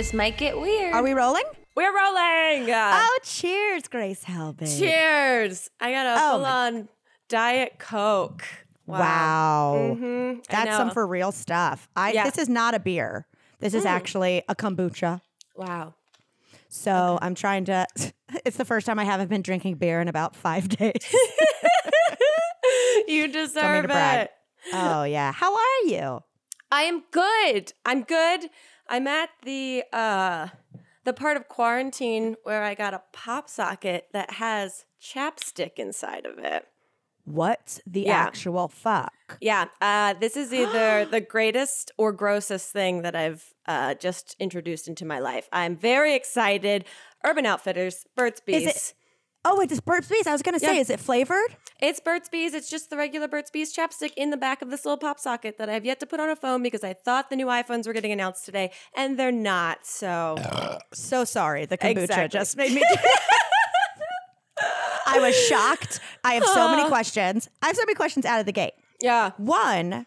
This might get weird. Are we rolling? We're rolling. Oh, cheers, Grace Helbig. Cheers. I got a Oh, full my- on Diet Coke. Wow. Mhm, I That's some know. for real stuff. I Yeah. this is not a beer. This is actually a kombucha. Wow. So I'm trying to it's the first time I haven't been drinking beer in about five days. you deserve to brag. it. oh yeah. How are you? I am good. I'm good. I'm at the uh the part of quarantine where I got a pop socket that has chapstick inside of it. What the Yeah. actual fuck? Yeah, uh, this is either the greatest or grossest thing that I've uh, just introduced into my life. I'm very excited. Urban Outfitters, Burt's Bees. It- Oh, it is this Burt's Bees. I was gonna say, Yeah. is it flavored? It's Burt's Bees. It's just the regular Burt's Bees chapstick in the back of this little pop socket that I've yet to put on a phone because I thought the new iPhones were getting announced today, and they're not. So So sorry. The kombucha Exactly. just made me I was shocked. I have so many questions. I have so many questions out of the gate. yeah, One,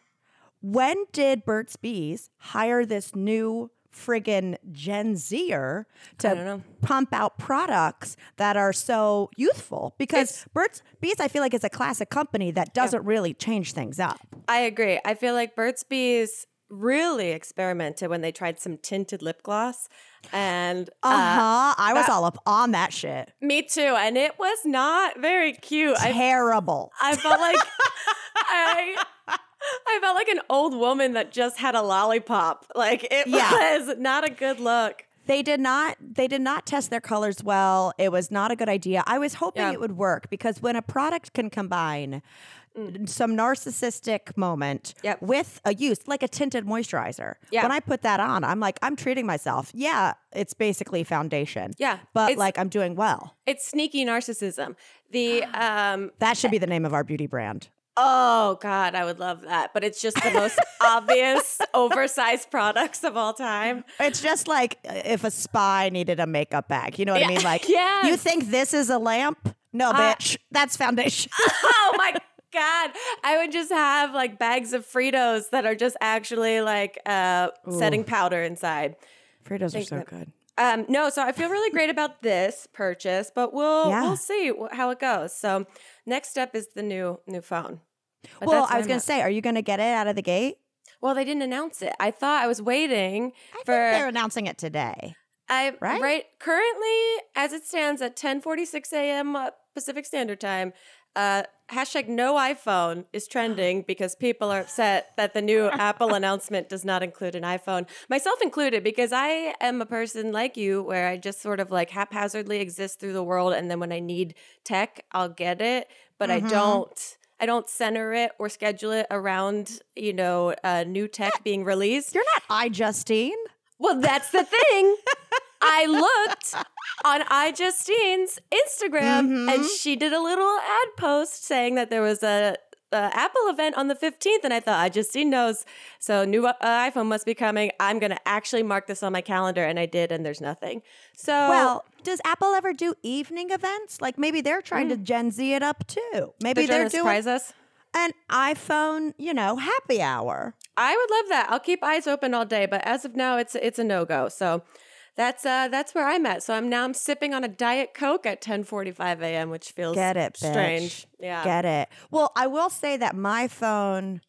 when did Burt's Bees hire this new friggin' Gen Zer to pump out products that are so youthful? Because It's- Burt's Bees, I feel like, is a classic company that doesn't really change things up. I agree. I feel like Burt's Bees really experimented when they tried some tinted lip gloss, and Uh uh, huh. I was that- all up on that shit. me too. And it was not very cute. I Terrible. I felt like I I felt like an old woman that just had a lollipop. Like it Yeah. was not a good look. They did not they did not test their colors well. It was not a good idea. I was hoping Yeah. it would work because when a product can combine some narcissistic moment Yep. with a use like a tinted moisturizer. Yeah. When I put that on, I'm like I'm treating myself. Yeah, it's basically foundation. Yeah, But like I'm doing well. It's sneaky narcissism. The um That should be the name of our beauty brand. Oh god, I would love that. But it's just the most obvious oversized products of all time. It's just like if a spy needed a makeup bag. You know what I mean? Like Yes. you think this is a lamp? No, Uh, bitch. That's foundation. oh my god i would just have like bags of fritos that are just actually like uh setting powder inside Fritos are so that- good. Um, no, so I feel really great about this purchase, but we'll Yeah. we'll see how it goes. So next step is the new new phone. But Well, I was going to say, are you going to get it out of the gate? Well, they didn't announce it. I thought I was waiting I for. think they're announcing it today. I right? right currently, as it stands at 10:46 a.m. uh, Pacific Standard Time. Uh, hashtag no iPhone is trending because people are upset that the new Apple announcement does not include an iPhone, myself included, because I am a person like you where I just sort of like haphazardly exist through the world, and then when I need tech, I'll get it, but I don't. I don't center it or schedule it around, you know, uh, new tech being released. You're not iJustine. Well, that's the thing. I looked on iJustine's Instagram and she did a little ad post saying that there was a, a Apple event on the 15th and I thought iJustine knows. So new uh, iPhone must be coming. I'm going to actually mark this on my calendar and I did and there's nothing. So Well, does Apple ever do evening events? Like maybe they're trying to Gen Z it up too. Maybe they're they're, doing surprise us. an iPhone, you know, happy hour. I would love that. I'll keep eyes open all day, but as of now, it's it's a no go. So that's uh that's where I'm at. So I'm now I'm sipping on a diet coke at 10:45 a.m., which feels Get it, bitch. strange. Yeah, Get it? Well, I will say that my phone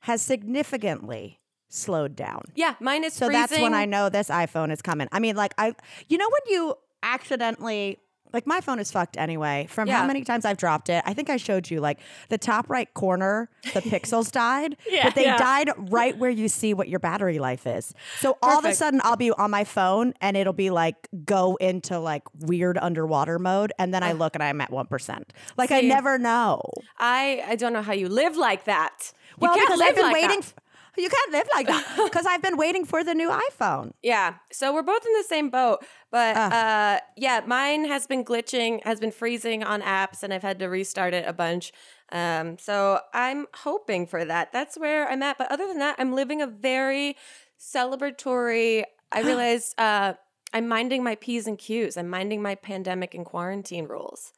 has significantly slowed down. yeah. Mine is So freezing. that's when I know this iPhone is coming. I mean, like I, you know, when you accidentally. Like my phone is fucked anyway. From how many times I've dropped it, I think I showed you. Like the top right corner, the pixels died, Yeah, but they yeah. died right where you see what your battery life is. So all of a sudden, I'll be on my phone and it'll be like go into like weird underwater mode, and then I look and I'm at one percent. Like I never know. I I don't know how you live like that. You Well, because I've been like waiting. that. You can't live like that because I've been waiting for the new iPhone. Yeah. So we're both in the same boat. But uh, yeah, mine has been glitching, has been freezing on apps, and I've had to restart it a bunch. Um, so I'm hoping for that. That's where I'm at. But other than that, I'm living a very celebratory. I realize uh, I'm minding my P's and Q's. I'm minding my pandemic and quarantine rules.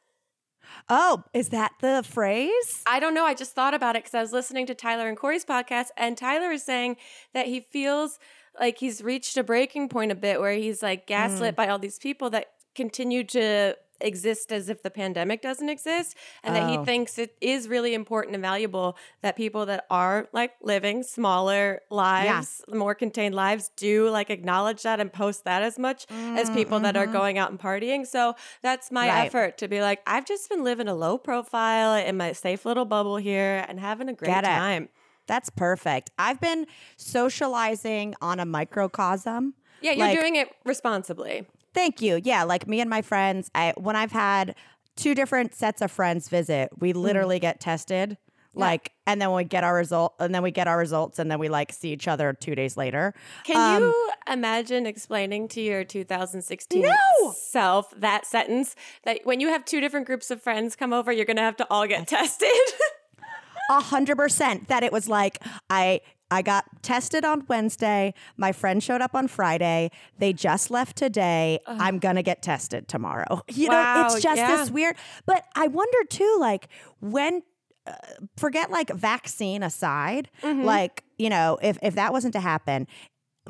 Oh, is that the phrase? I don't know. I just thought about it because I was listening to Tyler and Korey's podcast, and Tyler is saying that he feels like he's reached a breaking point a bit where he's like gaslit mm. by all these people that continue to exist as if the pandemic doesn't exist and that Oh. he thinks it is really important and valuable that people that are like living smaller lives more contained lives do like acknowledge that and post that as much as mm, people that are mm-hmm. going out and partying so that's my Right. effort to be like i've just been living a low profile in my safe little bubble here and having a great Get it. time That's perfect. I've been socializing on a microcosm. yeah you're Like- doing it responsibly Thank you. Yeah, like me and my friends, I when I've had two different sets of friends visit, we literally get tested. Like, and then we get our result, and then we get our results, and then we like see each other two days later. Can Um, you imagine explaining to your 2016 No! self that sentence that when you have two different groups of friends come over, you're going to have to all get tested? A hundred percent that it was like I I got tested on Wednesday. My friend showed up on Friday. They just left today. I'm gonna get tested tomorrow. You know, Wow, it's just yeah. this weird. But I wonder too, like when. Uh, forget like vaccine aside, Mm-hmm. like you know, if if that wasn't to happen,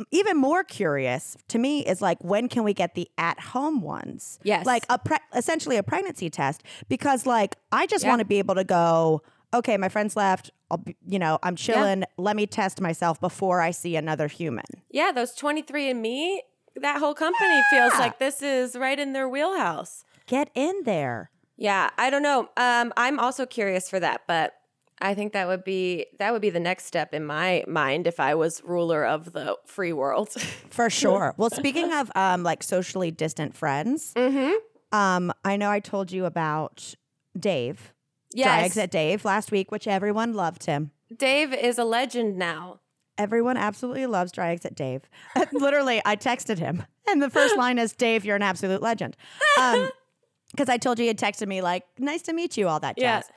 even more curious to me is like when can we get the at home ones? Yes. like a pre- essentially a pregnancy test because like I just Yeah. want to be able to go. Okay, my friends left. I'll be, you know, I'm chilling. Let me test myself before I see another human. yeah, those 23 and me, that whole company feels like this is right in their wheelhouse. Get in there. Yeah, I don't know. Um, I'm also curious for that, but I think that would be that would be the next step in my mind if I was ruler of the free world. For sure. well, speaking of um, like socially distant friends, mm-hmm. um, I know I told you about Dave, Dry Yes, Exit Dave, last week, which everyone loved him. Dave is a legend now. Everyone absolutely loves Dry Exit Dave. Literally, I texted him, and the first line is, "Dave, you're an absolute legend." Um, because I told you he had texted me like, "Nice to meet you," all that Yeah. jazz.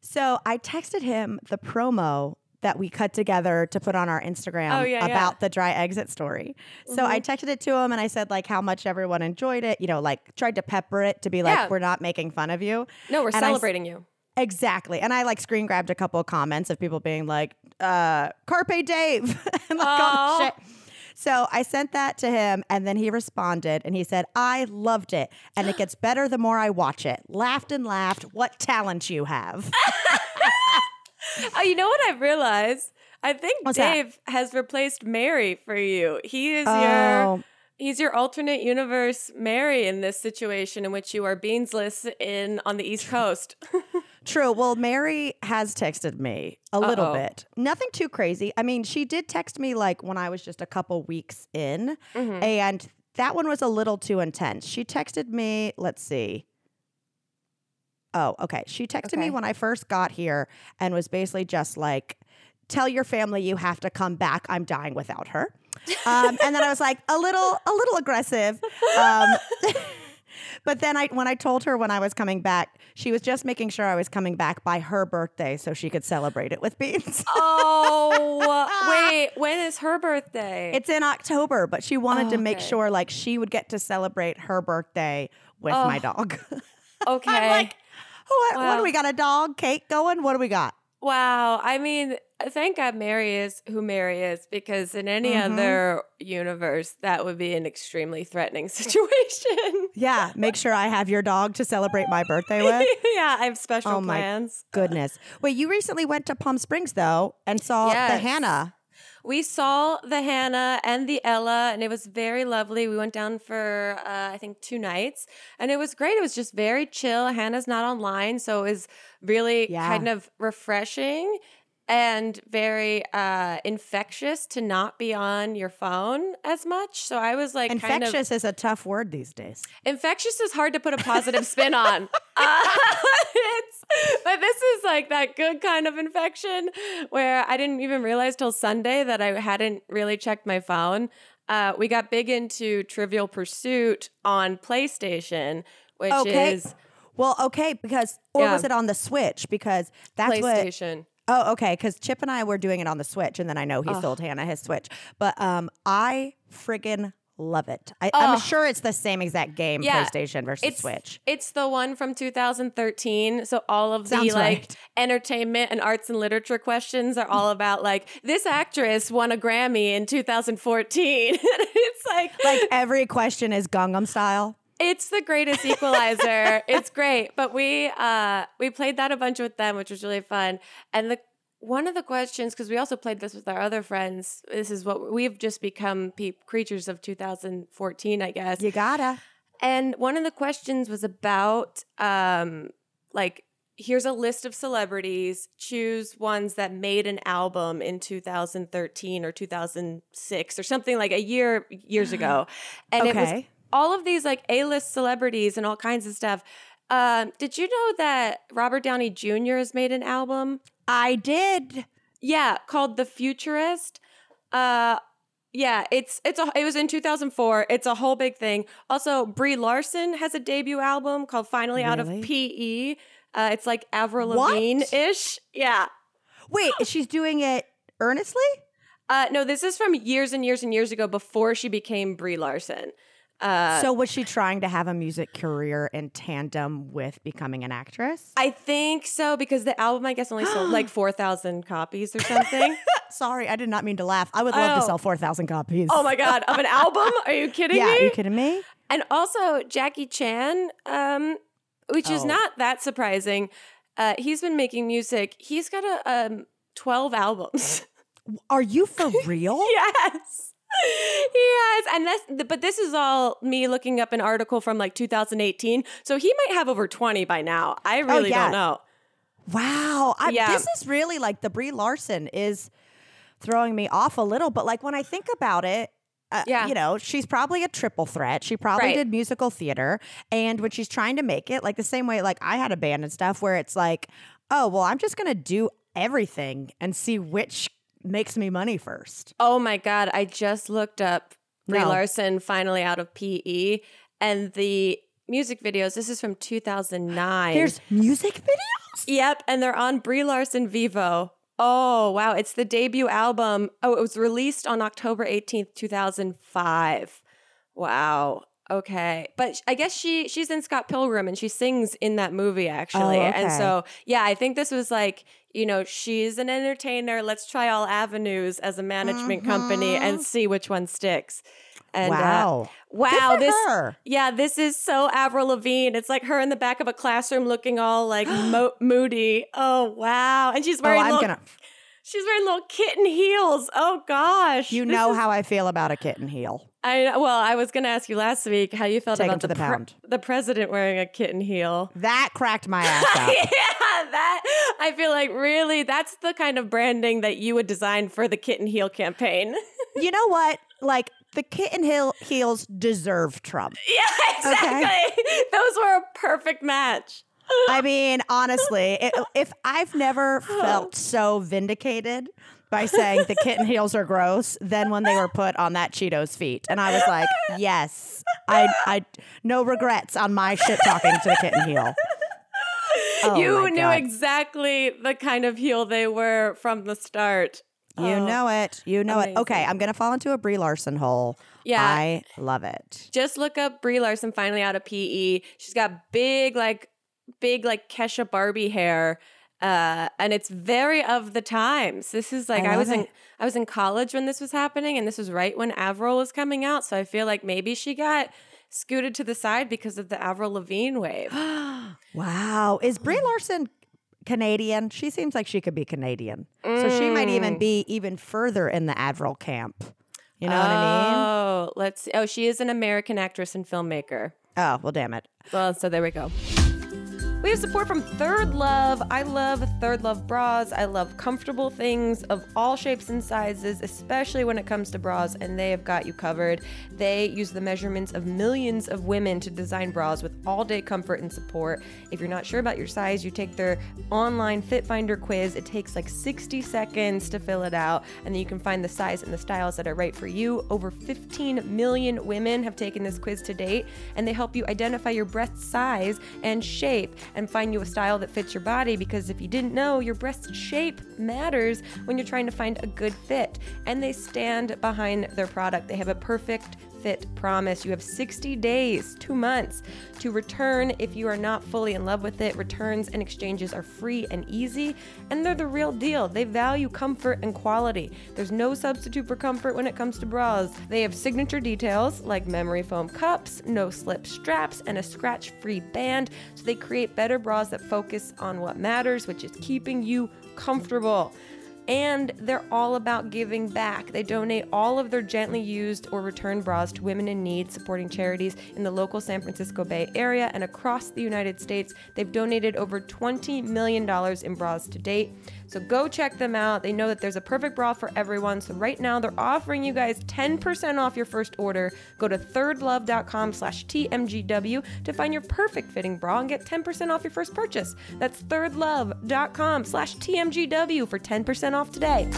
So I texted him the promo that we cut together to put on our Instagram Oh, yeah, yeah. about the dry exit story. So I texted it to him and I said like how much everyone enjoyed it. You know, like tried to pepper it to be like, Yeah. we're not making fun of you. No, we're And I celebrating you. Exactly. And I like screen grabbed a couple of comments of people being like, uh, Carpe Dave. and like shit. So I sent that to him and then he responded and he said, I loved it. And it gets better the more I watch it. Laughed and laughed. What talent you have. Oh, you know what I've realized? I think What's that? Dave has replaced Mary for you. He is Oh. your he's your alternate universe Mary in this situation in which you are beansless in on the East Coast. True. Well, Mary has texted me a little Uh-oh. bit. Nothing too crazy. I mean, she did text me like when I was just a couple weeks in, Mhm. and that one was a little too intense. She texted me, let's see. Oh, okay. She texted me when I first got here and was basically just like, tell your family you have to come back. I'm dying without her. Um, and then I was like, a little, a little aggressive. Um, but then I, when I told her when I was coming back, she was just making sure I was coming back by her birthday so she could celebrate it with beans. oh, wait, when is her birthday? it's in October, but she wanted Oh, to make okay. sure like she would get to celebrate her birthday with my Oh, dog. okay. I'm like, what, what do we got? A dog? Cake going? What do we got? Wow. I mean, thank God Mary is who Mary is because in any Mhm. other universe, that would be an extremely threatening situation. Yeah, make sure I have your dog to celebrate my birthday with. yeah, I have special Oh my plans. Goodness. Wait, you recently went to Palm Springs though and saw the Hannah. We saw the Hannah and the Ella, and it was very lovely. We went down for, uh, I think, two nights, and it was great. It was just very chill. Hannah's not online, so it was really Yeah. kind of refreshing and very uh, infectious to not be on your phone as much. So I was like, kind of Infectious is a tough word these days. Infectious is hard to put a positive spin on. Uh, but this is like that good kind of infection where I didn't even realize till Sunday that I hadn't really checked my phone. Uh, we got big into Trivial Pursuit on PlayStation, which Okay. is Well, okay, because or Yeah. was it on the Switch? Because that's what PlayStation. Oh, okay. Because Chip and I were doing it on the Switch, and then I know he sold Hannah his Switch. But um, I friggin' Love it. I. I'm sure it's the same exact game, Yeah. PlayStation versus It's Switch. It's the one from 2013. So all of the Sounds like right. entertainment and arts and literature questions are all about like this actress won a Grammy in 2014. it's like Like every question is Gangnam style. It's the greatest equalizer. it's great. But we uh we played that a bunch with them, which was really fun. And the one of the questions, because we also played this with our other friends. This is what we've just become pe- creatures of 2014, I guess. You gotta. And one of the questions was about um like here's a list of celebrities, choose ones that made an album in 2013 or 2006 or something like a year years ago. And it was Okay. All of these like A-list celebrities and all kinds of stuff. Um, did you know that Robert Downey Jr. has made an album? I did. Yeah, called The Futurist. Uh yeah, it's it's a it was in 2004. It's a whole big thing. Also, Brie Larson has a debut album called Finally Out of PE. Uh, it's like Avril Lavigne-ish. Yeah. Wait, she's doing it earnestly? Uh, no, this is from years and years and years ago before she became Brie Larson. Uh, so was she trying to have a music career in tandem with becoming an actress? I think so because the album, I guess, only sold like 4,000 copies or something. Sorry, I did not mean to laugh. I would love to Oh. sell 4,000 copies. oh my God, of an album? Are you kidding yeah, me? are you kidding me? And also Jackie Chan, um, which is Oh. not that surprising. Uh, he's been making music. He's got a um, twelve albums. Are you for real? yes. Yes, and that's but this is all me looking up an article from like 2018. So he might have over 20 by now. I really yeah. don't know. Wow. I, Yeah. This is really like the Brie Larson is throwing me off a little, but like when I think about it, uh, Yeah. you know, she's probably a triple threat. She probably Right. did musical theater. And when she's trying to make it, like the same way, like I had a band and stuff where it's like, oh, well, I'm just going to do everything and see which makes me money first. Oh my god, I just looked up Brie No. Larson finally out of PE and the music videos. This is from 2009. There's music videos? Yep, and they're on Brie Larson Vevo. Oh, wow. It's the debut album. Oh, it was released on October 18th, 2005. Wow. Okay. But I guess she she's in Scott Pilgrim and she sings in that movie actually. Oh, And so, yeah, I think this was like, you know, she's an entertainer. Let's try all avenues as a management company and see which one sticks. And uh, wow. wow, this her. yeah, this is so Avril Lavigne. It's like her in the back of a classroom looking all like mo- moody. Oh wow, and she's Oh, wearing I'm little, to. She's wearing little kitten heels. Oh gosh, You know is- how I feel about a kitten heel. I well, I was gonna ask you last week how you felt Take about to the the pound. the president wearing a kitten heel. That cracked my ass up. yeah, that I feel like really that's the kind of branding that you would design for the kitten heel campaign. you know what? Like the kitten heel heels deserve Trump. yeah, exactly. Those were a perfect match. I mean, honestly, it, if I've never felt so vindicated by saying the kitten heels are gross than when they were put on that Cheetos feet, and I was like, yes, I, I, no regrets on my shit talking to the kitten heel. Oh you knew God. exactly the kind of heel they were from the start. You Oh. know it. You know it. Okay. I'm gonna fall into a Brie Larson hole. Yeah. I love it. Just look up Brie Larson finally out of PE. She's got big, like, big, like Kesha Barbie hair. Uh, and it's very of the times. This is like I I, was love in it. I was in college when this was happening, and this was right when Avril was coming out. So I feel like maybe she got scooted to the side because of the Avril Lavigne wave. Wow. Is Brie Larson Canadian? She seems like she could be Canadian. So she might Mm. even be even further in the Avril camp. You know what I mean? Oh, let's see. Oh, she is an American actress and filmmaker. Oh, well, damn it. Well, so there we go. We have support from ThirdLove. I love ThirdLove bras. I love comfortable things of all shapes and sizes, especially when it comes to bras, and they have got you covered. They use the measurements of millions of women to design bras with all day comfort and support. If you're not sure about your size, you take their online Fit Finder quiz. It takes like 60 seconds to fill it out, and then you can find the size and the styles that are right for you. Over 15 million women have taken this quiz to date, and they help you identify your breast size and shape and find you a style that fits your body because if you didn't know, your breast shape matters when you're trying to find a good fit. And they stand behind their product. They have a perfect promise. You have 60 days, two months to return if you are not fully in love with it. Returns and exchanges are free and easy, and they're the real deal. They value comfort and quality. There's no substitute for comfort when it comes to bras. They have signature details like memory foam cups, no slip straps, and a scratch free band. So they create better bras that focus on what matters, which is keeping you comfortable and they're all about giving back. They donate all of their gently used or returned bras to women in need, supporting charities in the local San Francisco Bay Area and across the United States. They've donated over $20 million in bras to date. So go check them out. They know that there's a perfect bra for everyone. So right now they're offering you guys 10% off your first order. Go to thirdlove.com slash TMGW to find your perfect fitting bra and get 10% off your first purchase. That's thirdlove.com slash TMGW for 10% off today.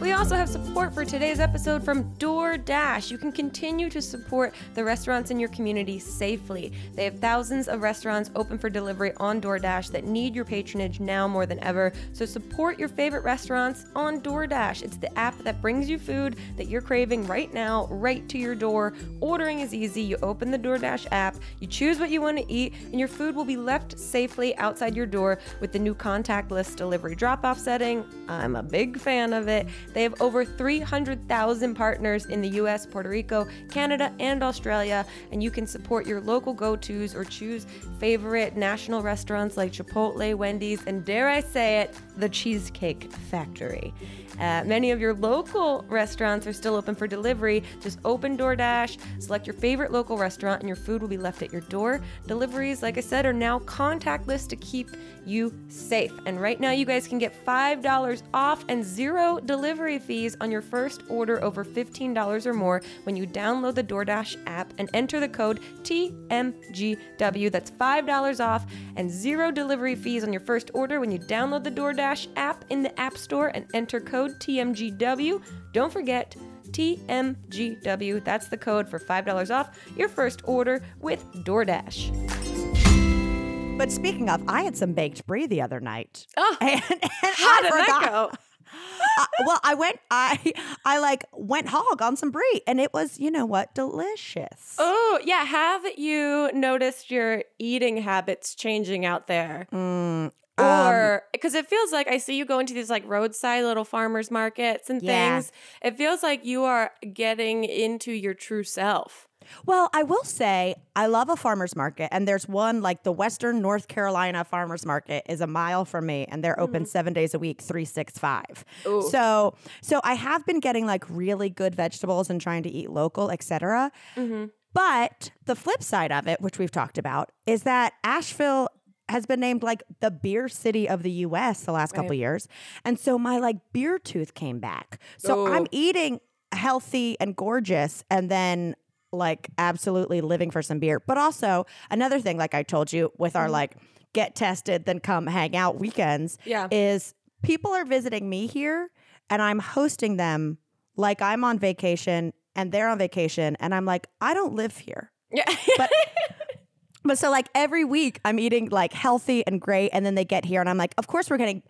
We also have support for today's episode from DoorDash. You can continue to support the restaurants in your community safely. They have thousands of restaurants open for delivery on DoorDash that need your patronage now more than ever. So support your favorite restaurants on DoorDash. It's the app that brings you food that you're craving right now, right to your door. Ordering is easy. You open the DoorDash app, you choose what you want to eat, and your food will be left safely outside your door with the new contactless delivery drop off setting. I'm a big fan of it. They have over 300,000 partners in the US, Puerto Rico, Canada, and Australia, and you can support your local go tos or choose favorite national restaurants like Chipotle, Wendy's, and dare I say it, the Cheesecake Factory. Uh, many of your local restaurants are still open for delivery. Just open DoorDash, select your favorite local restaurant, and your food will be left at your door. Deliveries, like I said, are now contactless to keep you safe. And right now, you guys can get $5 off and zero delivery fees on your first order over $15 or more when you download the DoorDash app and enter the code TMGW. That's $5 off and zero delivery fees on your first order when you download the DoorDash app in the App Store and enter code TMGW. Don't forget, TMGW. That's the code for $5 off your first order with DoorDash. But speaking of, I had some baked brie the other night. Oh, and, and how I did forgot. that go? Uh, well, I went, I, I like went hog on some brie, and it was, you know what, delicious. Oh, yeah. Have you noticed your eating habits changing out there? Mm, Um, or because it feels like I see you go into these like roadside little farmers markets and Yeah. things. It feels like you are getting into your true self. Well, I will say I love a farmer's market, and there's one like the Western North Carolina farmer's market is a mile from me, and they're open mm-hmm. seven days a week, three six five. Ooh. So, so I have been getting like really good vegetables and trying to eat local, etc. Mm-hmm. But the flip side of it, which we've talked about, is that Asheville has been named like the beer city of the US the last couple Right. years. And so my like beer tooth came back. So Oh. I'm eating healthy and gorgeous and then like absolutely living for some beer. But also another thing like I told you with our mm-hmm. like get tested then come hang out weekends Yeah. is people are visiting me here and I'm hosting them like I'm on vacation and they're on vacation and I'm like I don't live here. Yeah. But but so like every week I'm eating like healthy and great and then they get here and I'm like of course we're getting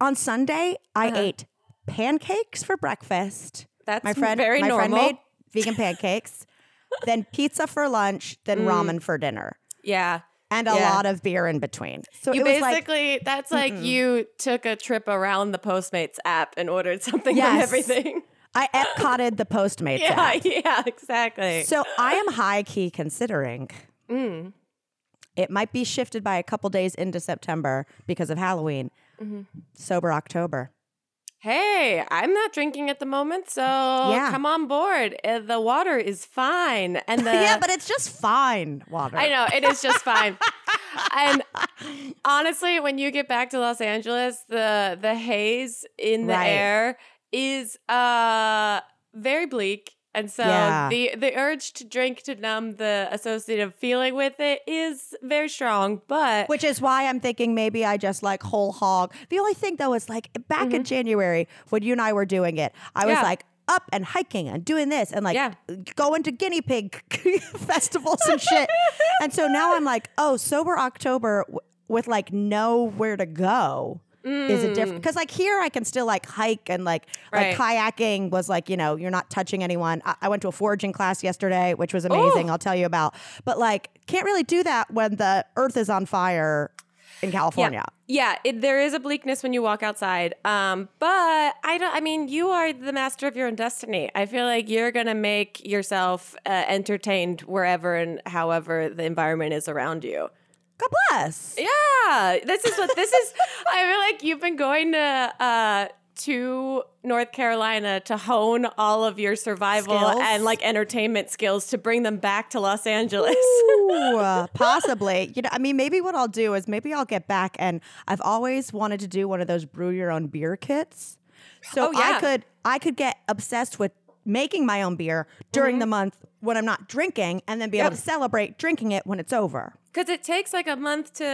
on Sunday I Uh-huh. ate pancakes for breakfast. That's my friend very my friend made vegan pancakes. then pizza for lunch, then ramen for dinner. yeah. And a Mm. Yeah. lot of beer in between. So You it was like basically, that's like you took a trip around the Postmates app and ordered something from everything. I Epcotted the Postmates Yeah, app. yeah, exactly. So I am high key considering Mm. It might be shifted by a couple days into September because of Halloween. Mm-hmm. Sober October. Hey, I'm not drinking at the moment, so Yeah. come on board. Uh, The water is fine, and the yeah, but it's just fine water. I know it is just fine. and honestly, when you get back to Los Angeles, the the haze in the Right. air is uh very bleak. And so Yeah. the the urge to drink to numb the associative feeling with it is very strong, but Which is why I'm thinking maybe I just like whole hog. The only thing though is like back in January when you and I were doing it, I was Mm-hmm. Like up and hiking and doing this and like Yeah. going to guinea pig festivals and shit. and so now I'm like, oh, sober October w- with like nowhere to go. Is it different because like here I can still like hike and like Right. like kayaking was like you know you're not touching anyone. I, I went to a foraging class yesterday, which was amazing. Ooh. I'll tell you about. But like can't really do that when the earth is on fire in California. Yeah, it, there is a bleakness when you walk outside. Um, but I don't. I mean, you are the master of your own destiny. I feel like you're gonna make yourself uh, entertained wherever and however the environment is around you. God bless. Yeah, this is what this is. I feel like you've been going to uh, to North Carolina to hone all of your survival Skills? and like entertainment skills to bring them back to Los Angeles. Ooh, uh, possibly. You know, I mean, maybe what I'll do is maybe I'll get back and I've always wanted to do one of those brew your own beer kits. So Oh, yeah. I could I could get obsessed with making my own beer during the month when I'm not drinking and then be able Mm-hmm. To celebrate drinking it when it's over. Because it takes like a month to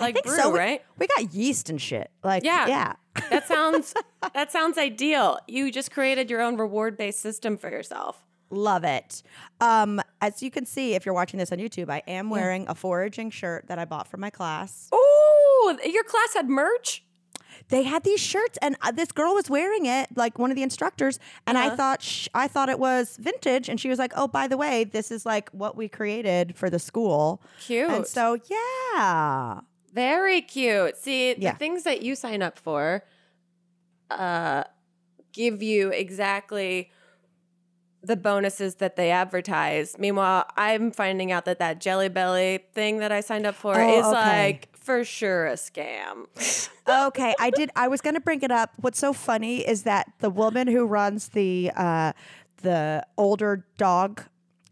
like I think brew, so. Right? We, got yeast and shit. Like Yeah. yeah. That sounds that sounds ideal. You just created your own reward based system for yourself. Love it. Um, as you can see, if you're watching this on YouTube, I am wearing a foraging shirt that I bought for my class. Oh, your class had merch. They had these shirts and uh, this girl was wearing it like one of the instructors and i Uh-huh. thought sh- i thought it was vintage and she was like oh by the way this is like what we created for the school Cute. and so yeah Very cute. See, Yeah. the things that you sign up for uh give you exactly the bonuses that they advertise. Meanwhile, I'm finding out that that Jelly Belly thing that I signed up for Oh, is okay. like for sure a scam. okay i did i was gonna bring it up what's so funny is that the woman who runs the uh the older dog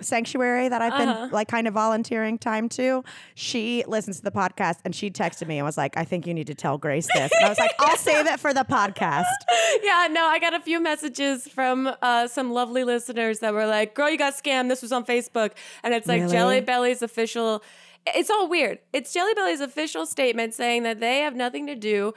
sanctuary that I've been Uh-huh. like kind of volunteering time to. She listens to the podcast and she texted me and was like, I think you need to tell Grace this. And I was like, I'll save it for the podcast. yeah, no, I got a few messages from uh, some lovely listeners that were like, "Girl, you got scammed. This was on Facebook," and it's like Really? Jelly Belly's official. It's all weird. It's Jelly Belly's official statement saying that they have nothing to do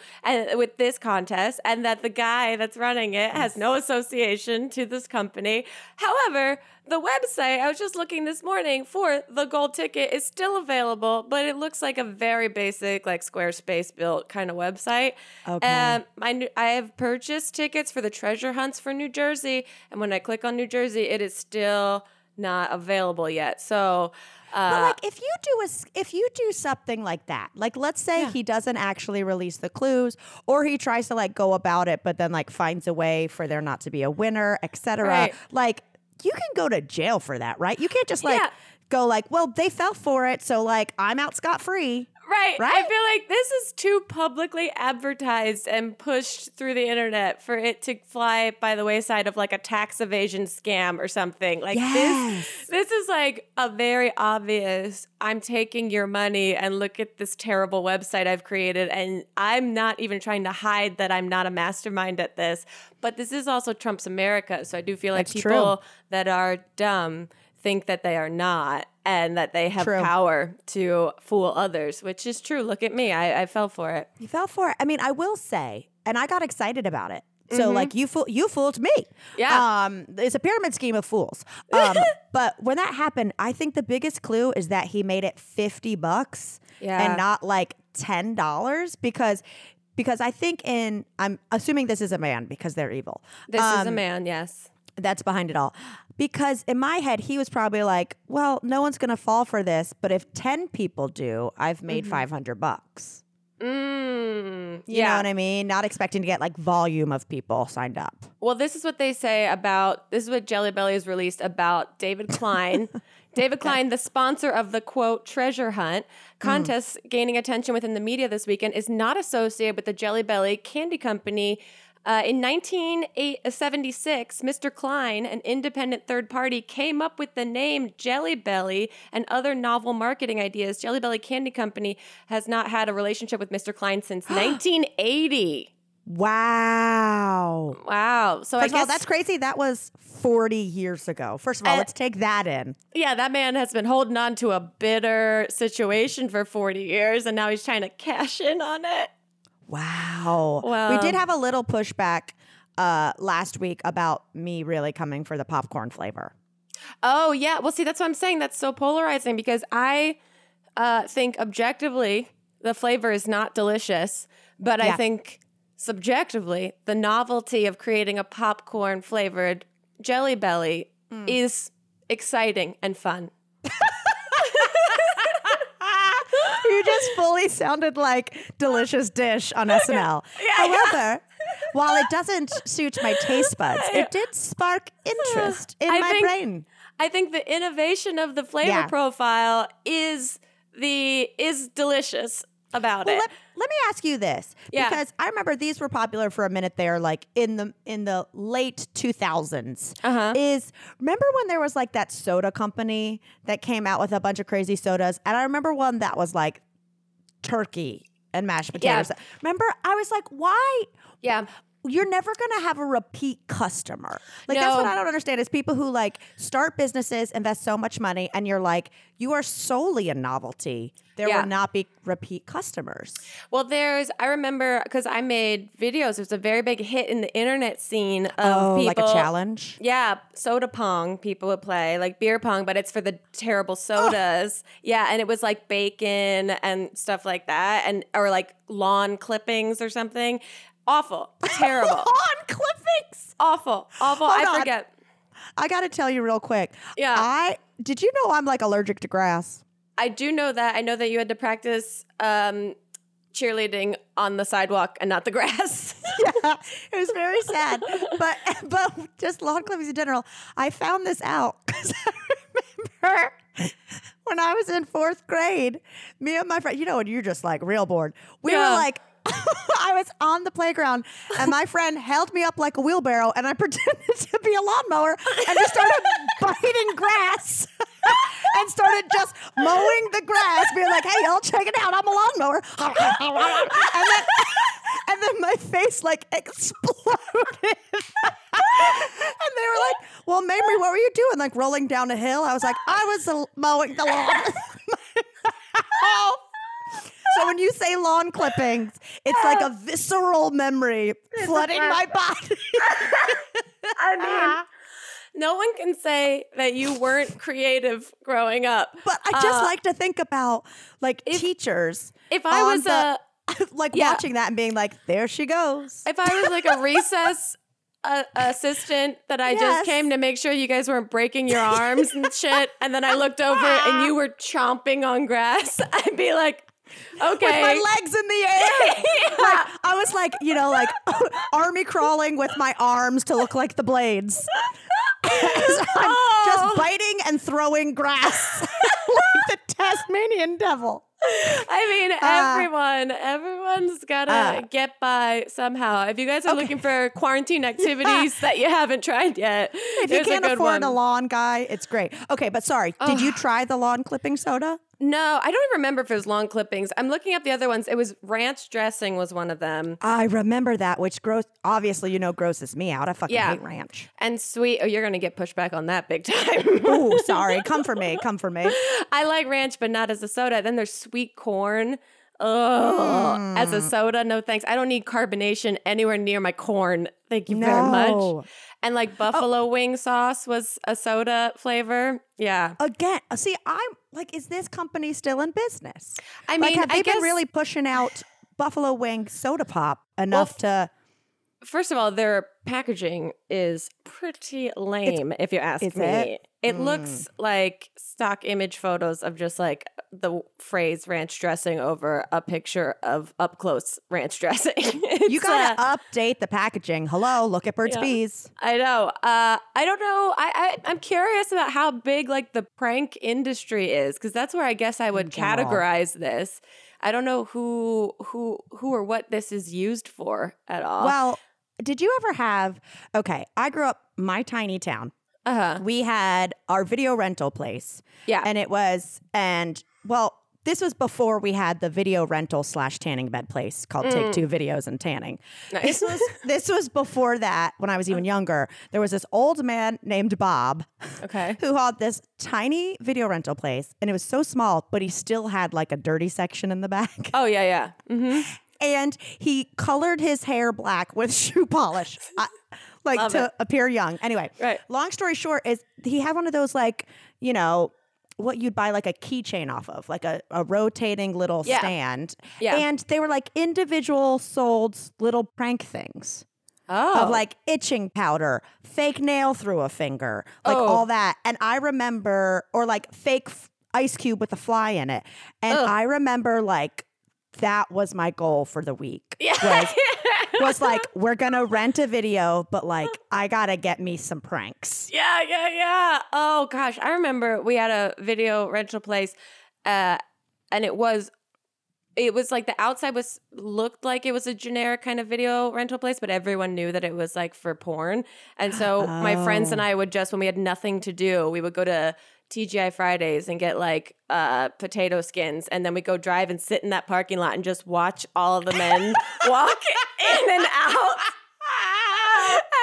with this contest, and that the guy that's running it has no association to this company. However, the website I was just looking this morning for the gold ticket is still available, but it looks like a very basic, like Squarespace built kind of website. Okay. Um, I I have purchased tickets for the treasure hunts for New Jersey, and when I click on New Jersey, it is still not available yet. So, But uh, like if you do a if you do something like that, like let's say Yeah. he doesn't actually release the clues or he tries to like go about it but then like finds a way for there not to be a winner, etc. Right. Like you can go to jail for that, right? You can't just like Yeah. go like, "Well, they fell for it, so like I'm out scot free." Right, Right. I feel like this is too publicly advertised and pushed through the internet for it to fly by the wayside of like a tax evasion scam or something. Like Yes. this, this is like a very obvious. I'm taking your money and look at this terrible website I've created, and I'm not even trying to hide that I'm not a mastermind at this. But this is also Trump's America, so I do feel like That's true. people that are dumb think that they are not and that they have True. power to fool others, which is true. Look at me. I, I fell for it. You fell for it. I mean, I will say, and I got excited about it. So like you fool you fooled me. Mm-hmm. Yeah. Um it's a pyramid scheme of fools. Um but when that happened, I think the biggest clue is that he made it 50 bucks Yeah. and not like $10 because because I think in I'm assuming this is a man because they're evil. This is a Um, man, yes. That's behind it all. Because in my head, he was probably like, well, no one's going to fall for this, but if 10 people do, I've made 500 bucks. Mm, You know yeah. what I mean? Not expecting to get like volume of people signed up. Well, this is what they say about this is what Jelly Belly has released about David Klein. David Klein, the sponsor of the quote treasure hunt contest gaining attention within the media this weekend, is not associated with the Jelly Belly Candy Company. Uh, in 1976, Mr. Klein, an independent third party, came up with the name Jelly Belly and other novel marketing ideas. Jelly Belly Candy Company has not had a relationship with Mr. Klein since 1980. Wow. Wow. So I First of guess all, that's crazy. That was 40 years ago. First of all, Uh, let's take that in. Yeah, that man has been holding on to a bitter situation for 40 years and now he's trying to cash in on it. Wow. we did have a little pushback uh, last week about me really coming for the popcorn flavor. Oh, yeah. Well, see, that's what I'm saying. That's so polarizing because I uh, think objectively the flavor is not delicious, But I think subjectively, the novelty of creating a popcorn flavored jelly belly Mm. is exciting and fun. you just fully sounded like delicious dish on SNL. However, while it doesn't suit my taste buds, it did spark interest in I my think- brain. I think the innovation of the flavor Yeah. profile is the is delicious about Well, it. let, let me ask you this Yeah. because I remember these were popular for a minute there, like in the in the late two Uh-huh. Is remember when there was like that soda company that came out with a bunch of crazy sodas, and I remember one that was like turkey and mashed Yeah. potatoes. Remember, I was like, why? yeah. You're never gonna have a repeat customer. Like that's what I don't understand is people who like start businesses, invest so much money, and you're like, you are solely a novelty. There Yeah. will not be repeat customers. Well, there's I remember because I made videos. It was a very big hit in the internet scene of Oh, people. like a challenge. Yeah, soda pong people would play, like beer pong, but it's for the terrible sodas. Yeah, and it was like bacon and stuff like that, and or like lawn clippings or something. Awful, terrible, on clippings. awful, awful. Hold I on. forget. I got to tell you real quick. Yeah. I did you know I'm like allergic to grass? I do know that. I know that you had to practice um, cheerleading on the sidewalk and not the grass. yeah, it was very sad. But but just lawn clippings in general. I found this out because I remember when I was in fourth grade, me and my friend. You know, when you're just like real bored. We Yeah. were like. I was on the playground and my friend held me up like a wheelbarrow and I pretended to be a lawnmower and just started biting grass and started just mowing the grass, being like, hey, y'all, check it out. I'm a lawnmower. and then and then my face like exploded. and they were like, "Well, Mamrie, what were you doing? Like rolling down a hill?" I was like, "I was uh, mowing the lawn." So when you say lawn clippings, it's like a visceral memory flooding my body. I mean, no one can say that you weren't creative growing up. But I just Uh, like to think about like teachers. If I was the- a like Yeah. watching that and being like, "There she goes." if I was like a recess uh, assistant that I Yes. just came to make sure you guys weren't breaking your arms and shit, and then I looked over and you were chomping on grass, I'd be like, okay. with my legs in the air. Like I was like, you know, like army crawling with my arms to look like the blades. Oh. just biting and throwing grass like the Tasmanian devil. I mean, Ah. everyone, everyone's gotta Ah. get by somehow. If you guys are looking for quarantine activities that you haven't tried yet, If you can't afford one. a lawn guy, it's great. Okay, but sorry, did you try the lawn clipping soda? No, I don't even remember if it was long clippings. I'm looking up the other ones. It was ranch dressing was one of them. I remember that, which gross. Obviously, you know, grosses me out. I fucking Yeah. hate ranch. And sweet. Oh, you're gonna get pushback on that big time. Oh, sorry. Come for me. Come for me. I like ranch, but not as a soda. Then there's sweet corn. Oh, as Mm. a soda, no thanks. I don't need carbonation anywhere near my corn. Thank you very much. And like buffalo wing sauce was a soda flavor. Yeah. Again, uh, see, I'm like, is this company still in business? I like, mean, have they I been guess- really pushing out Buffalo Wing soda pop enough to? First of all, their packaging is pretty lame, if you ask is me. it? It, Mm. looks like stock image photos of just like the phrase ranch dressing over a picture of up close ranch dressing. You gotta uh, update the packaging. Hello, look at Burt's Yeah. Bees. I know. Uh, I don't know. I, I I'm curious about how big like the prank industry is because that's where I guess I would categorize this. I don't know who who who or what this is used for at all. Well, did you ever have? Okay, I grew up my tiny town. uh huh. We had our video rental place, Yeah. and it was and well. This was before we had the video rental slash tanning bed place called Mm. Take Two Videos and Tanning. nice. This was this was before that when I was even younger. There was this old man named Bob okay. who had this tiny video rental place and it was so small, but he still had like a dirty section in the back. Oh yeah, yeah. hmm And he colored his hair black with shoe polish. I, like Love to it. appear young. Anyway, Right. long story short is he had one of those like, you know, what you'd buy like a keychain off of, like a, a rotating little Yeah. stand. Yeah. And they were like individual sold little prank things Oh, of like itching powder, fake nail through a finger, like Oh. all that. And I remember, or like fake f- ice cube with a fly in it. And Ugh. I remember like that was my goal for the week. yeah. Was, was like, we're gonna rent a video, but like I gotta get me some pranks. Yeah, yeah, yeah. Oh gosh, I remember we had a video rental place, uh, and it was, it was like the outside was looked like it was a generic kind of video rental place, but everyone knew that it was like for porn. And so my friends and Oh. I would just when we had nothing to do, we would go to TGI Fridays and get like uh, potato skins, and then we go drive and sit in that parking lot and just watch all of the men walk in and out.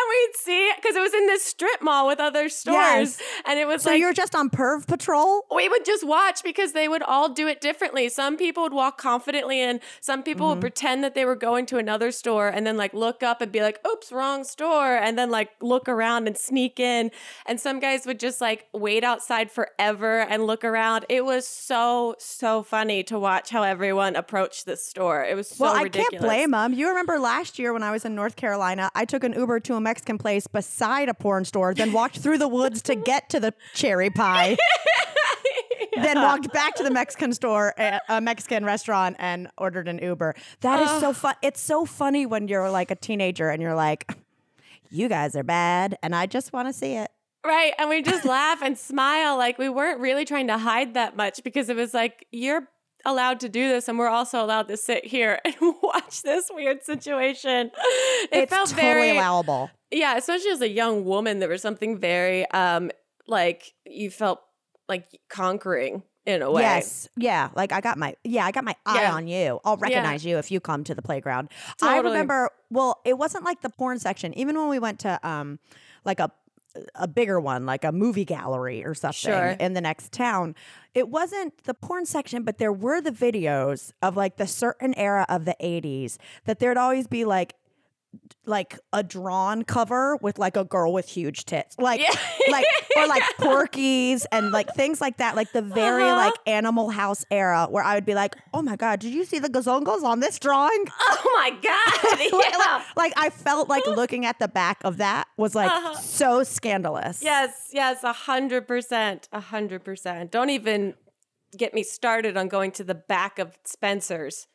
We'd see because it was in this strip mall with other stores, Yes. and it was like So like you're just on perv patrol? we would just watch because they would all do it differently. Some people would walk confidently in, some people Mm-hmm. would pretend that they were going to another store and then like look up and be like, oops, wrong store. And then like look around and sneak in. And some guys would just like wait outside forever and look around. It was so, so funny to watch how everyone approached this store. It was so well, ridiculous. I can't blame them. You remember last year when I was in North Carolina, I took an Uber to a Mexican place beside a porn store, then walked through the woods to get to the cherry pie. Then walked back to the Mexican store, a a Mexican restaurant, and ordered an Uber. That is so fun. It's so funny when you're like a teenager and you're like, "You guys are bad," and I just want to see it. Right. And we just laugh and smile. Like we weren't really trying to hide that much because it was like, you're allowed to do this and we're also allowed to sit here and watch this weird situation. It it's felt totally very allowable. Yeah, especially as a young woman, there was something very um like you felt like conquering in a way. Yes. Yeah. Like I got my yeah, I got my eye Yeah. on you. I'll recognize you if you come to the playground. I remember well, it wasn't like the porn section. Even when we went to um like a a bigger one, like a movie gallery or something Sure. in the next town. It wasn't the porn section, but there were the videos of like the certain era of the 80s that there'd always be like like a drawn cover with like a girl with huge tits. Like Yeah. like or like Porky's and like things like that. Like the very Uh-huh. like Animal House era where I would be like, "Oh my god, did you see the gazongos on this drawing?" Oh my god. Like- yeah. like, like, I felt like looking at the back of that was like Uh-huh. so scandalous. Yes, yes, a hundred percent. A hundred percent. Don't even get me started on going to the back of Spencer's.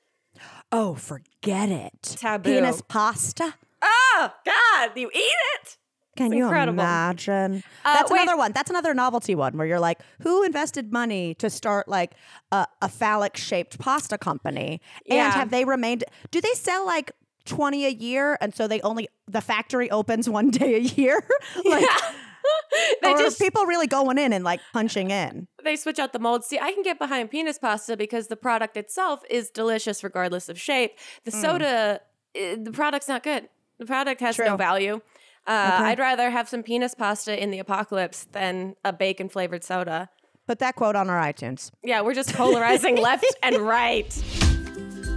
Oh, forget it. Taboo. Penis pasta. Oh God, you eat it? Can you imagine? Uh, That's wait. another one. That's another novelty one where you're like, who invested money to start like a, a phallic shaped pasta company? Yeah. And have they remained? Do they sell like 20 a year? And so they only, the factory opens one day a year? like, They just are people really going in and like punching in? They switch out the mold. See, I can get behind penis pasta because the product itself is delicious regardless of shape. The soda, eh, the product's not good. The product has no value. Uh, Okay. I'd rather have some penis pasta in the apocalypse than a bacon flavored soda. Put that quote on our iTunes. Yeah, we're just polarizing left and right.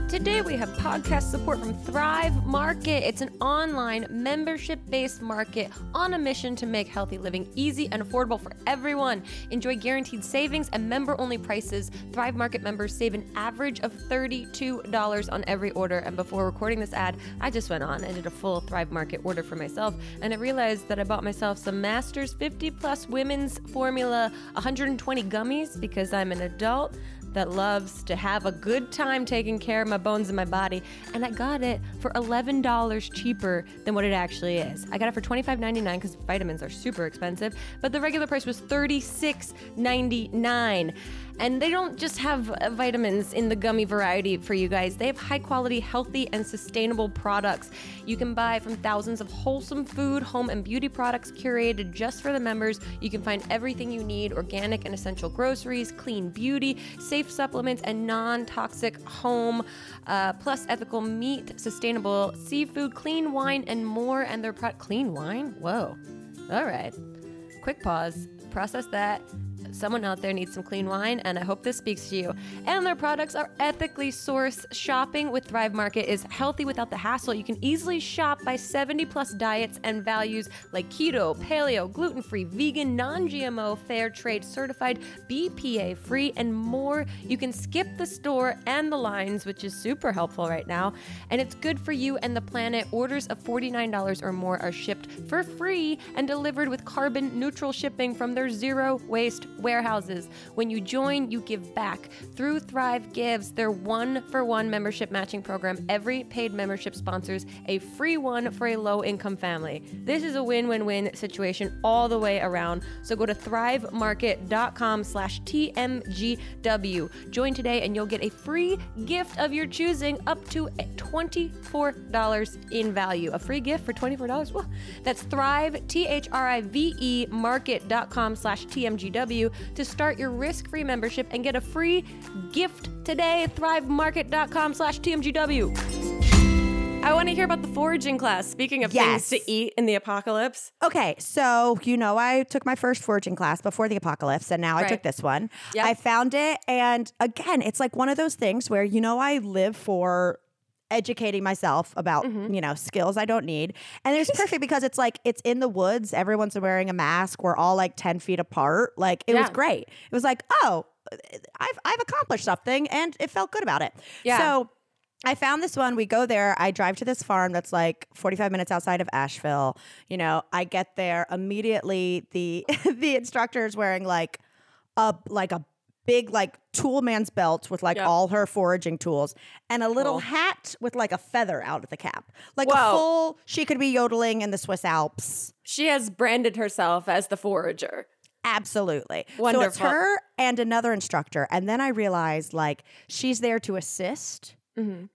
Today we have podcast support from Thrive Market. It's an online membership based market on a mission to make healthy living easy and affordable for everyone. Enjoy guaranteed savings and member only prices. Thrive Market members save an average of $32 on every order. And before recording this ad, I just went on and did a full Thrive Market order for myself. And I realized that I bought myself some Masters 50 Plus Women's Formula 120 gummies because I'm an adult that loves to have a good time taking care of my bones and my body. And I got it for $11 cheaper than what it actually is. I got it for $25.99 because vitamins are super expensive, but the regular price was $36.99. And they don't just have uh, vitamins in the gummy variety for you guys. They have high quality, healthy, and sustainable products. You can buy from thousands of wholesome food, home, and beauty products curated just for the members. You can find everything you need organic and essential groceries, clean beauty, safe supplements, and non toxic home, uh, plus ethical meat, sustainable seafood, clean wine, and more. And their product, clean wine? Whoa. All right. Quick pause. Process that. Someone out there needs some clean wine, and I hope this speaks to you. And their products are ethically sourced. Shopping with Thrive Market is healthy without the hassle. You can easily shop by 70 plus diets and values like keto, paleo, gluten free, vegan, non GMO, fair trade certified, BPA free, and more. You can skip the store and the lines, which is super helpful right now. And it's good for you and the planet. Orders of $49 or more are shipped for free and delivered with carbon neutral shipping from their zero waste warehouses. When you join, you give back. Through Thrive Gives, their one for one membership matching program, every paid membership sponsors a free one for a low income family. This is a win win win situation all the way around. So go to thrivemarket.com slash TMGW. Join today and you'll get a free gift of your choosing up to $24 in value. A free gift for $24? Well, that's Thrive, T H R I V E, market.com slash TMGW to start your risk free membership and get a free gift today. ThriveMarket.com slash TMGW. I want to hear about the foraging class. Speaking of Yes. things to eat in the apocalypse. Okay, so you know, I took my first foraging class before the apocalypse, and now I took this one. Yep. I found it, and again, it's like one of those things where you know, I live for educating myself about Mm-hmm. you know skills I don't need, and it's perfect because it's like it's in the woods. Everyone's wearing a mask. We're all like ten feet apart. Like it was great. It was like, oh, I've I've accomplished something, and it felt good about it. Yeah. So. I found this one. We go there. I drive to this farm that's like 45 minutes outside of Asheville. You know, I get there immediately. The the instructor is wearing like a like a big like tool man's belt with like Yep. all her foraging tools and a little Cool. hat with like a feather out of the cap. Like Whoa. a full she could be yodeling in the Swiss Alps. She has branded herself as the forager. Absolutely. Wonderful. So it's her and another instructor. And then I realized like she's there to assist. Mm-hmm.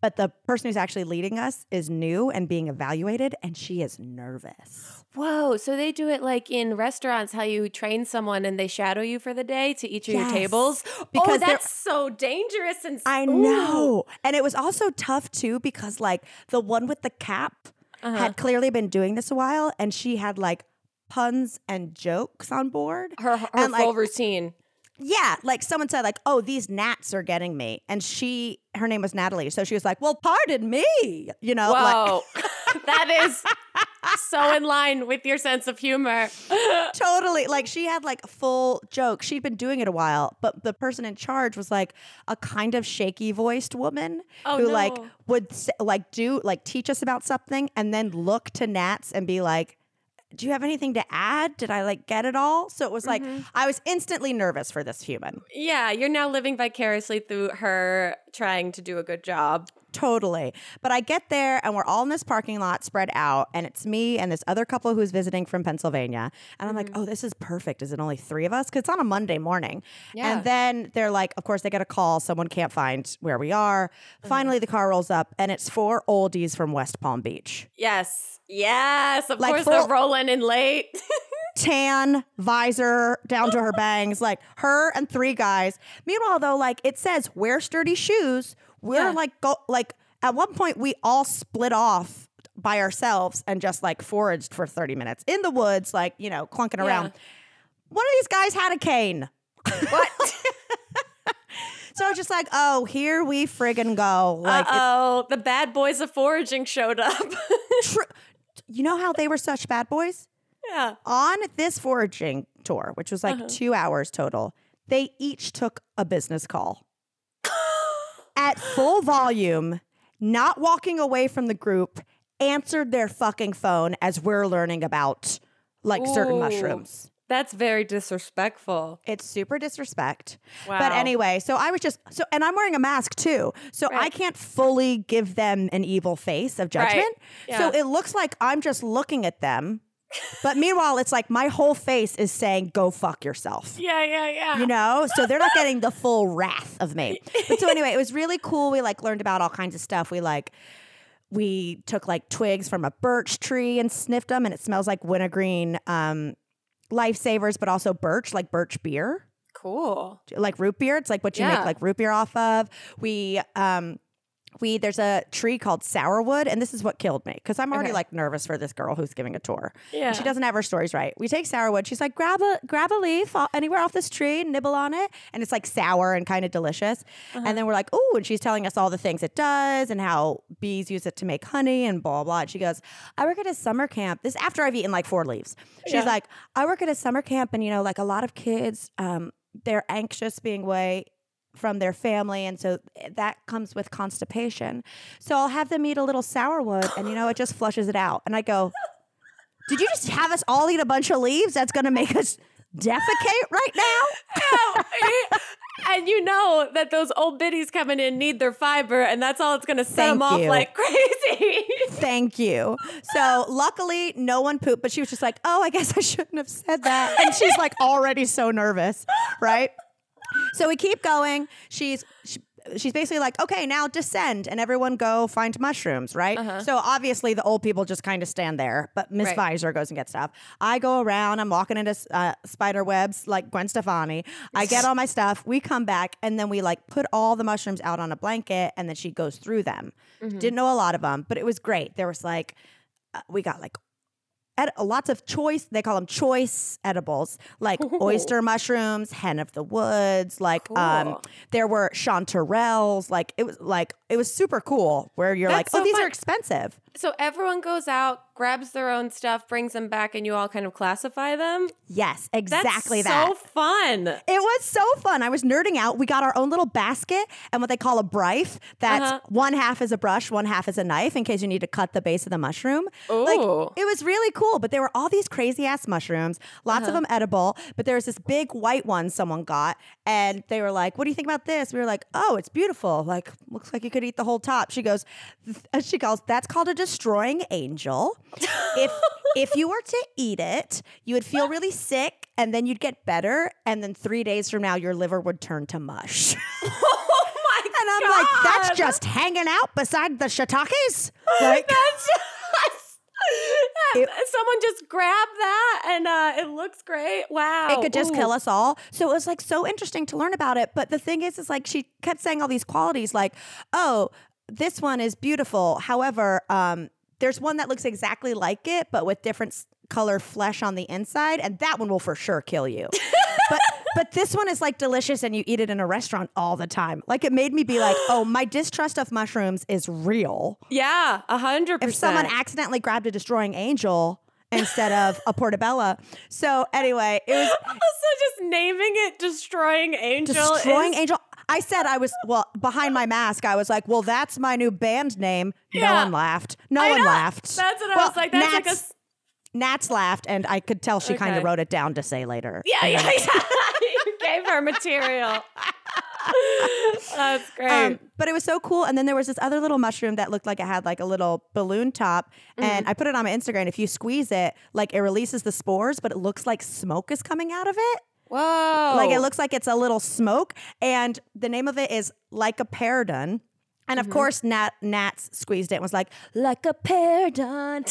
But the person who's actually leading us is new and being evaluated, and she is nervous. Whoa. So they do it like in restaurants, how you train someone and they shadow you for the day to each of your tables. oh, Because they're- that's so dangerous and I ooh. know. And it was also tough too because like the one with the cap Uh-huh. had clearly been doing this a while and she had like puns and jokes on board. Her, her And, full like, routine. Yeah, like someone said like, "Oh, these gnats are getting me." And she her name was Natalie. So she was like, "Well, pardon me." You know, like Whoa. that is so in line with your sense of humor. totally like she had like full joke she'd been doing it a while but the person in charge was like a kind of shaky voiced woman Oh, who like would like do like teach us about something and then look to nats and be like do you have anything to add did i like get it all so it was like Mm-hmm. i was instantly nervous for this human Yeah, you're now living vicariously through her trying to do a good job. Totally. But I get there and we're all in this parking lot spread out, and it's me and this other couple who's visiting from Pennsylvania. And I'm like, mm-hmm. oh, this is perfect. Is it only three of us? Because it's on a Monday morning. Yeah. And then they're like, of course, they get a call. Someone can't find where we are. Mm-hmm. Finally, the car rolls up, and it's four oldies from West Palm Beach. Yes. Yes. Of Like course they're rolling in late. Tan, visor down to her bangs, like her and three guys. Meanwhile, though, like it says, wear sturdy shoes. We're Yeah. like, go, like at one point, we all split off by ourselves and just like foraged for 30 minutes in the woods, like, you know, clunking Yeah. around. One of these guys had a cane. what? So I was just like, oh, here we friggin' go. Like, oh, the bad boys of foraging showed up. tr- you know how they were such bad boys? yeah. on this foraging tour, which was like Uh-huh. two hours total, they each took a business call at full volume, not walking away from the group, answered their fucking phone as we're learning about like certain mushrooms. That's very disrespectful. It's super disrespect. Wow. But anyway, so I was just so and I'm wearing a mask too. So I can't fully give them an evil face of judgment. So Yeah. it looks like I'm just looking at them. But meanwhile, it's like my whole face is saying, go fuck yourself. Yeah, yeah, yeah. You know? So they're not getting the full wrath of me. But so anyway, it was really cool. We like learned about all kinds of stuff. We like we took like twigs from a birch tree and sniffed them and it smells like wintergreen um lifesavers, but also birch, like birch beer cool. like root beer. It's like what you Yeah. make like root beer off of. We um we there's a tree called sourwood, and this is what killed me because I'm already Okay. like nervous for this girl who's giving a tour. Yeah. she doesn't have her stories right. We take sourwood. She's like, grab a grab a leaf anywhere off this tree, nibble on it, and it's like sour and kind of delicious. Uh-huh. And then we're like, oh, and she's telling us all the things it does and how bees use it to make honey and blah blah. And she goes, I work at a summer camp. This after I've eaten like four leaves. She's Yeah. like, I work at a summer camp, and you know, like a lot of kids, um, they're anxious being away from their family and so eh, that comes with constipation. So i'll have them eat a little sourwood and you know it just flushes it out. And i go did you just have us all eat a bunch of leaves? That's going to make us defecate right now? And you know that those old biddies coming in need their fiber, and that's all it's going to set Thank them off you. like crazy. thank you. So luckily no one pooped but she was just like oh i guess i shouldn't have said that. And she's like already so nervous right so we keep going. She's she, she's basically like okay now descend and everyone go find mushrooms right? So obviously the old people just kind of stand there but miss Right. goes and gets stuff. I go around i'm walking into uh, spider webs like gwen stefani. I get all my stuff we come back and then we like put all the mushrooms out on a blanket and then she goes through them. Didn't know a lot of them but it was great. There was like uh, we got like ed- lots of choice they call them choice edibles like oyster mushrooms hen of the woods like um there were chanterelles like it was like it was super cool where you're That's like oh so these are expensive. So everyone goes out, grabs their own stuff, brings them back, and you all kind of classify them. yes That's exactly that so fun. It was so fun. I was nerding out. We got our own little basket and what they call a brife. That's Uh-huh. one half is a brush, one half is a knife in case you need to cut the base of the mushroom. Like it was really cool. But there were all these crazy ass mushrooms, lots Uh-huh. of them edible. But there was this big white one someone got, and they were like, "What do you think about this?" We were like, "Oh, it's beautiful. Like looks like you could eat the whole top." She goes, she goes, "That's called a destroying angel. If if you were to eat it, you would feel really sick, and then you'd get better, and then three days from now, your liver would turn to mush." Oh my god. And I'm like, that's just hanging out beside the shiitakes. Like, That's just. It- Someone just grabbed that and uh, it looks great. Wow. it could just Ooh. kill us all. So it was like so interesting to learn about it. But the thing is, is like she kept saying all these qualities, like, oh, this one is beautiful. However, um, there's one that looks exactly like it, but with different color flesh on the inside, and that one will for sure kill you. but but this one is like delicious, and you eat it in a restaurant all the time. Like it made me be like, oh, my distrust of mushrooms is real. Yeah, a hundred if someone accidentally grabbed a destroying angel instead of a portobello. So anyway, it was also just naming it "Destroying Angel." destroying angel. I said I was well behind my mask. I was like, "Well, that's my new band name." No one laughed. No I one know. laughed. That's what I was like. That's like a Nats, laughed, and I could tell she kind of wrote it down to say later. yeah, yeah, yeah. you gave her material. That's great. Um, but it was so cool. And then there was this other little mushroom that looked like it had like a little balloon top. And Mm-hmm. I put it on my Instagram. If you squeeze it, like it releases the spores, but it looks like smoke is coming out of it. Whoa! Like it looks like it's a little smoke. And the name of it is Lycoperdon. And of course, Nat Nats squeezed it and was like, like a. Woo! and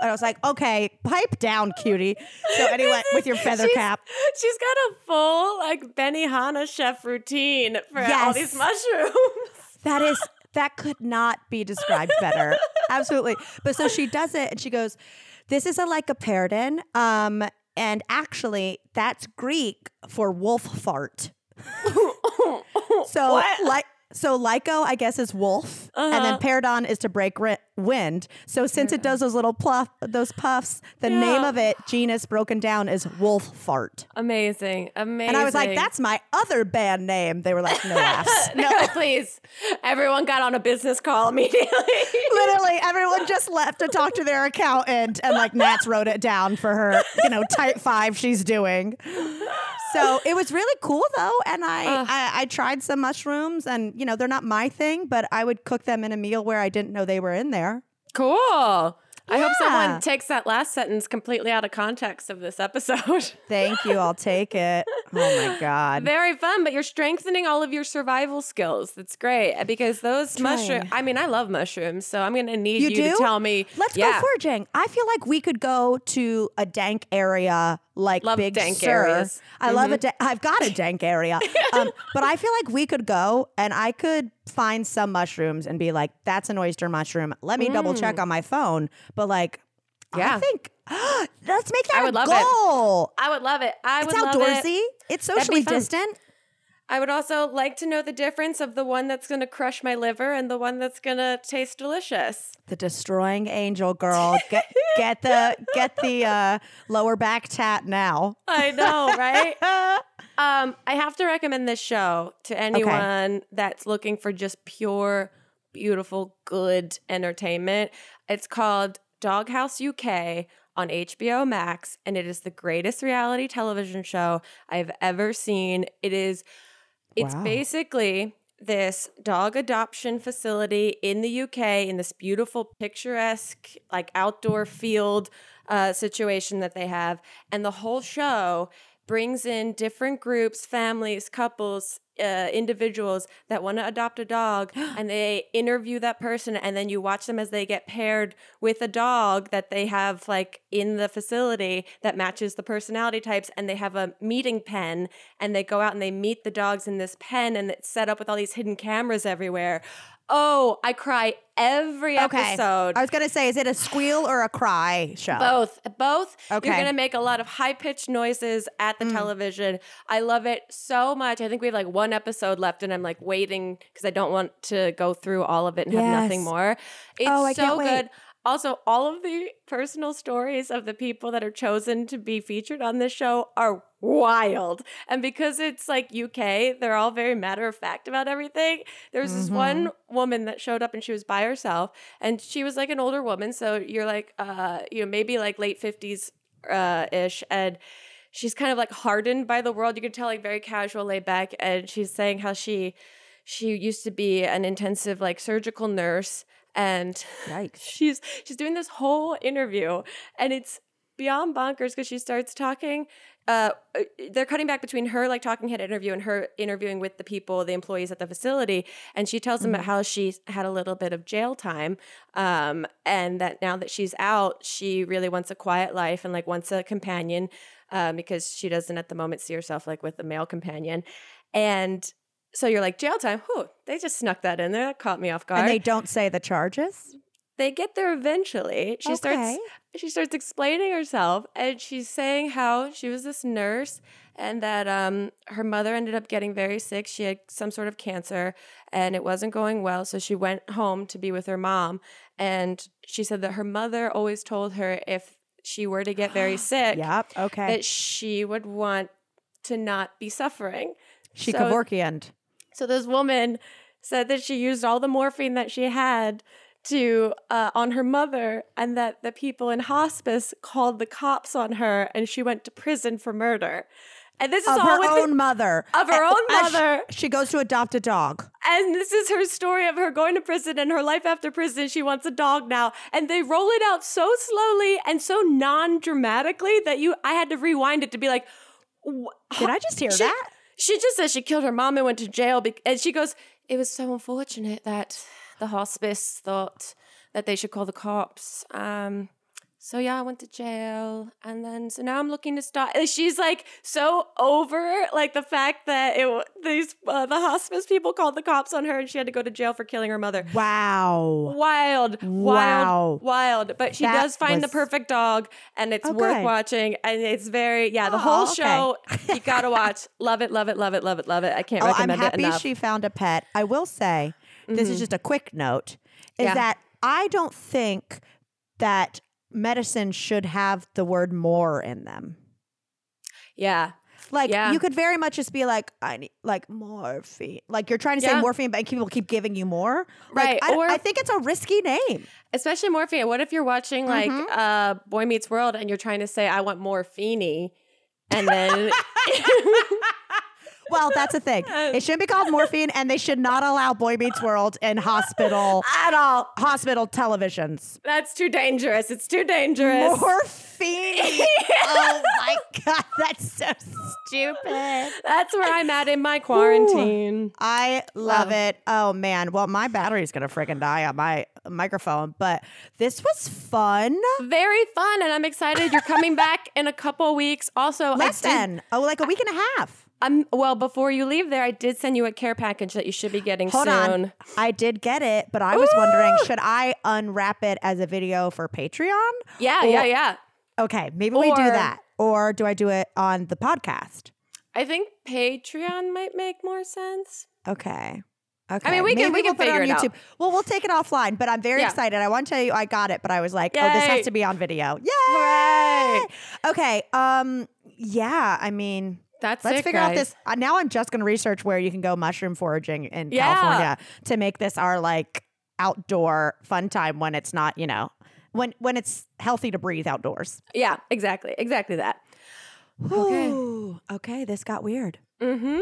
I was like, okay, pipe down, cutie. So anyway, with your feather She's- cap. She's got a full like Benihana chef routine for all these mushrooms. That is that could not be described better. Absolutely. But so she does it and she goes, This is a lycoperdon. Um, and actually that's Greek for wolf fart. So What? like so lyco, I guess, is wolf, and then Uh-huh. paradon is to break ri- wind. So since it does those little pluff, those puffs, the name of it, genus broken down, is wolf fart. Amazing, amazing. And I was like, "That's my other band name." They were like, "No laughs." no, please. Everyone got on a business call immediately. Literally, everyone just left to talk to their accountant, and like Nats wrote it down for her, you know, type five she's doing. So it was really cool though, and I, I I tried some mushrooms, and you know they're not my thing, but I would cook them in a meal where I didn't know they were in there. Cool. I hope someone takes that last sentence completely out of context of this episode. Thank you. I'll take it. Oh my god. Very fun, but you're strengthening all of your survival skills. That's great uh, because those mushrooms. I mean, I love mushrooms, so I'm going to need You you, to tell me. Let's yeah. go foraging. I feel like we could go to a dank area like Love Big dank Sur. areas. Mm-hmm. I love a da- I've got a dank area. um, but I feel like we could go and I could find some mushrooms and be like, that's an oyster mushroom. Let me double check on my phone. But like, yeah. I Mm. Think let's make that I a would love it. goal. I would love it. I It's would love it. outdoorsy. It's socially distant. I would also like to know the difference of the one that's going to crush my liver and the one that's going to taste delicious. The destroying angel girl. Get get the get the uh, lower back tat now. I know, right? um, I have to recommend this show to anyone that's looking for just pure, beautiful, good entertainment. It's called Doghouse UK on HBO Max, and it is the greatest reality television show I've ever seen. It is, it's Wow. basically this dog adoption facility in the UK in this beautiful, picturesque, like outdoor field uh, situation that they have. And the whole show brings in different groups, families, couples, uh, individuals that want to adopt a dog and they interview that person and then you watch them as they get paired with a dog that they have like in the facility that matches the personality types and they have a meeting pen and they go out and they meet the dogs in this pen and it's set up with all these hidden cameras everywhere oh i cry every Okay. episode I was gonna say, is it a squeal or a cry show? both, both. Okay. You're gonna make a lot of high pitched noises at the Mm. television. I love it so much. I think we have like one episode left, and I'm like waiting because I don't want to go through all of it and have nothing Yes. more. It's Oh, I so good. Also, all of the personal stories of the people that are chosen to be featured on this show are wild. And because it's like UK, they're all very matter of fact about everything. There was this one woman that showed up and she was by herself and she was like an older woman. So you're like, uh, you know, maybe like late 50s uh, ish. And she's kind of like hardened by the world. You can tell like very casual, laid back. And she's saying how she, she used to be an intensive like surgical nurse and Yikes. she's she's doing this whole interview and it's beyond bonkers because she starts talking uh they're cutting back between her like talking head interview and her interviewing with the people the employees at the facility and she tells them about how she had a little bit of jail time um and that now that she's out she really wants a quiet life and like wants a companion um because she doesn't at the moment see herself like with a male companion and so you're like jail time whew they just snuck that in there that caught me off guard And they don't say the charges. they get there eventually. She starts she starts explaining herself and she's saying how she was this nurse and that um, her mother ended up getting very sick. She had some sort of cancer and it wasn't going well. So she went home to be with her mom. And she said that her mother always told her if she were to get very sick, Yep. Okay. that she would want to not be suffering. she so- Kevorkianed. So this woman said that she used all the morphine that she had to uh, on her mother, and that the people in hospice called the cops on her, and she went to prison for murder. And this is Of all her own mother. of her A- own mother. She goes to adopt a dog. and this is her story of her going to prison and her life after prison. She wants a dog now, and they roll it out so slowly and so non-dramatically that you I had to rewind it to be like, Did I just hear she, that? She just says she killed her mom and went to jail. Be- and she goes, It was so unfortunate that the hospice thought that they should call the cops. Um, so yeah, I went to jail, and then so now I'm looking to start. She's like so over like the fact that it these uh, the hospice people called the cops on her, and she had to go to jail for killing her mother. Wow. Wild, Wow. wild, wild. But she That does find the perfect dog, and it's Oh, worth good. watching. And it's very, yeah, the Oh, whole okay. show you gotta watch. Love it, love it, love it, love it, love it. I can't Oh, I'm recommend it happy enough. she found a pet. I will say, this is just a quick note, is Yeah. that I don't think that medicine should have the word more in them. yeah, Like Yeah. you could very much just be like, I need like morphine. Like you're trying to say morphine, but people keep giving you more. Right, I, or- I think it's a risky name. especially morphine. What if you're watching like Mhm. uh, Boy Meets World and you're trying to say I want morphine, and then Well, that's the thing. It shouldn't be called morphine, and they should not allow Boy Meets World in hospital At all. hospital televisions. That's too dangerous. It's too dangerous. Morphine. oh my god, that's so stupid. That's where I'm at in my quarantine. I love Wow. it. Oh man. Well, my battery's gonna freaking die on my microphone, but this was fun. Very fun, and I'm excited. You're coming back in a couple weeks. Also, Less did, than oh, like a week and a half. I'm well. Before you leave, there, I did send you a care package that you should be getting Hold soon. on. I did get it, but I was wondering, should I unwrap it as a video for Patreon? Yeah, Or- yeah, yeah. Okay, maybe we do that. Or do I do it on the podcast? I think Patreon might make more sense. Okay. Okay. I mean, we can- Maybe we can we'll put figure on it out. YouTube. Well, we'll take it offline, but I'm very Yeah. excited. I want to tell you I got it, but I was like, oh, this has to be on video. Yay! Hooray! Okay. Um. Yeah. I mean, That's let's it, figure out this. Uh, now I'm just going to research where you can go mushroom foraging in Yeah. California to make this our like outdoor fun time when it's not, you know, when when it's healthy to breathe outdoors. Yeah, exactly, exactly that. Okay. Okay. This got weird. Mm-hmm.